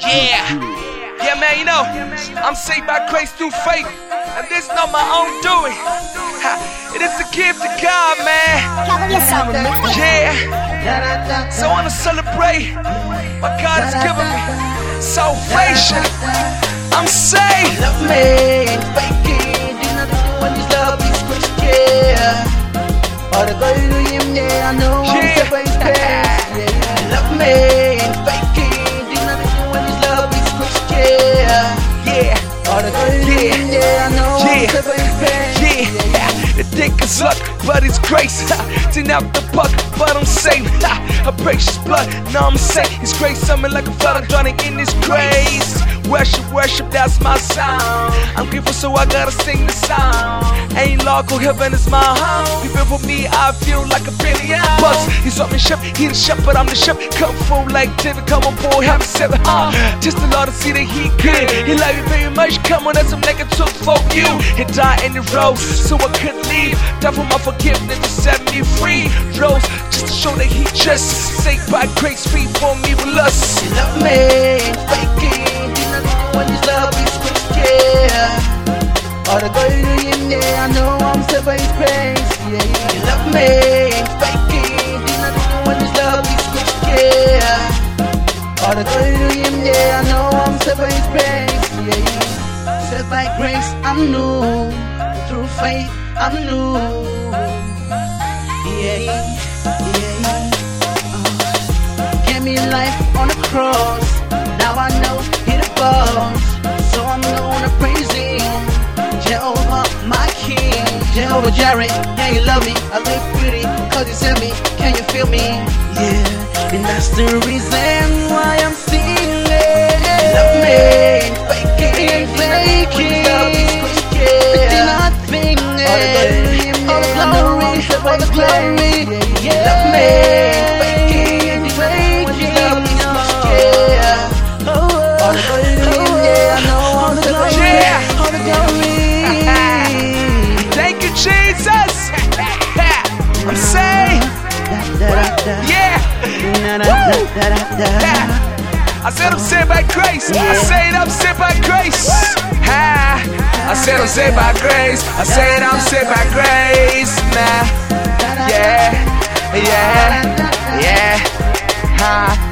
Yeah. Yeah, man, you know, I'm saved by grace through faith. And this is not my own doing. Ha, it is a gift of God, man. Yeah. So I want to celebrate what God has given me. Salvation. I'm saved. Love me, faking, do not do when this love is Christian. All the Yeah. Yeah. I know I'm Yeah. Yeah, the dick is luck, but it's grace. Didn't have the buck, but I'm saved. I precious blood, now I'm safe. His grace, something like a flood, I'm drowning in His grace. Worship, worship, that's my sound. I'm grateful, so I gotta sing the song. Ain't local, heaven is my home. Feel for me, I feel like a billion bucks. He's on the ship, he the ship, but I'm the ship. Come full like David, come on board, have a seven. Uh, just the Lord to see that he good. He love you very much. Come on, that's some nigga took for you. He died in the rose, so I couldn't leave. Die for my forgiveness to set me free. Rose, just to show that he just saved by grace, free for me with lust. Love me, when this love is Christian. All the girl you him there, I know I'm best praise. Yeah, yeah. You love me, faking, do not do when this love is Christian. All the girl you him there, I know I'm best praise. Yeah, yeah. Set by grace, I'm new. Through faith, I'm new. Yeah, yeah, yeah. Uh, gave me life on the cross. Jireh, yeah, you love me. I look pretty, cause you sent me. Can you feel me? Yeah, and that's the reason why I'm singing. Love me, faking, faking. Love is Christian. Nothing, all the glory, all the glory. Yeah, love me, Yeah. I said I'm saved by grace. I said I'm saved by grace. Ha. I said I'm saved by grace. I said I'm saved by grace, man. Yeah, yeah, yeah. Ha.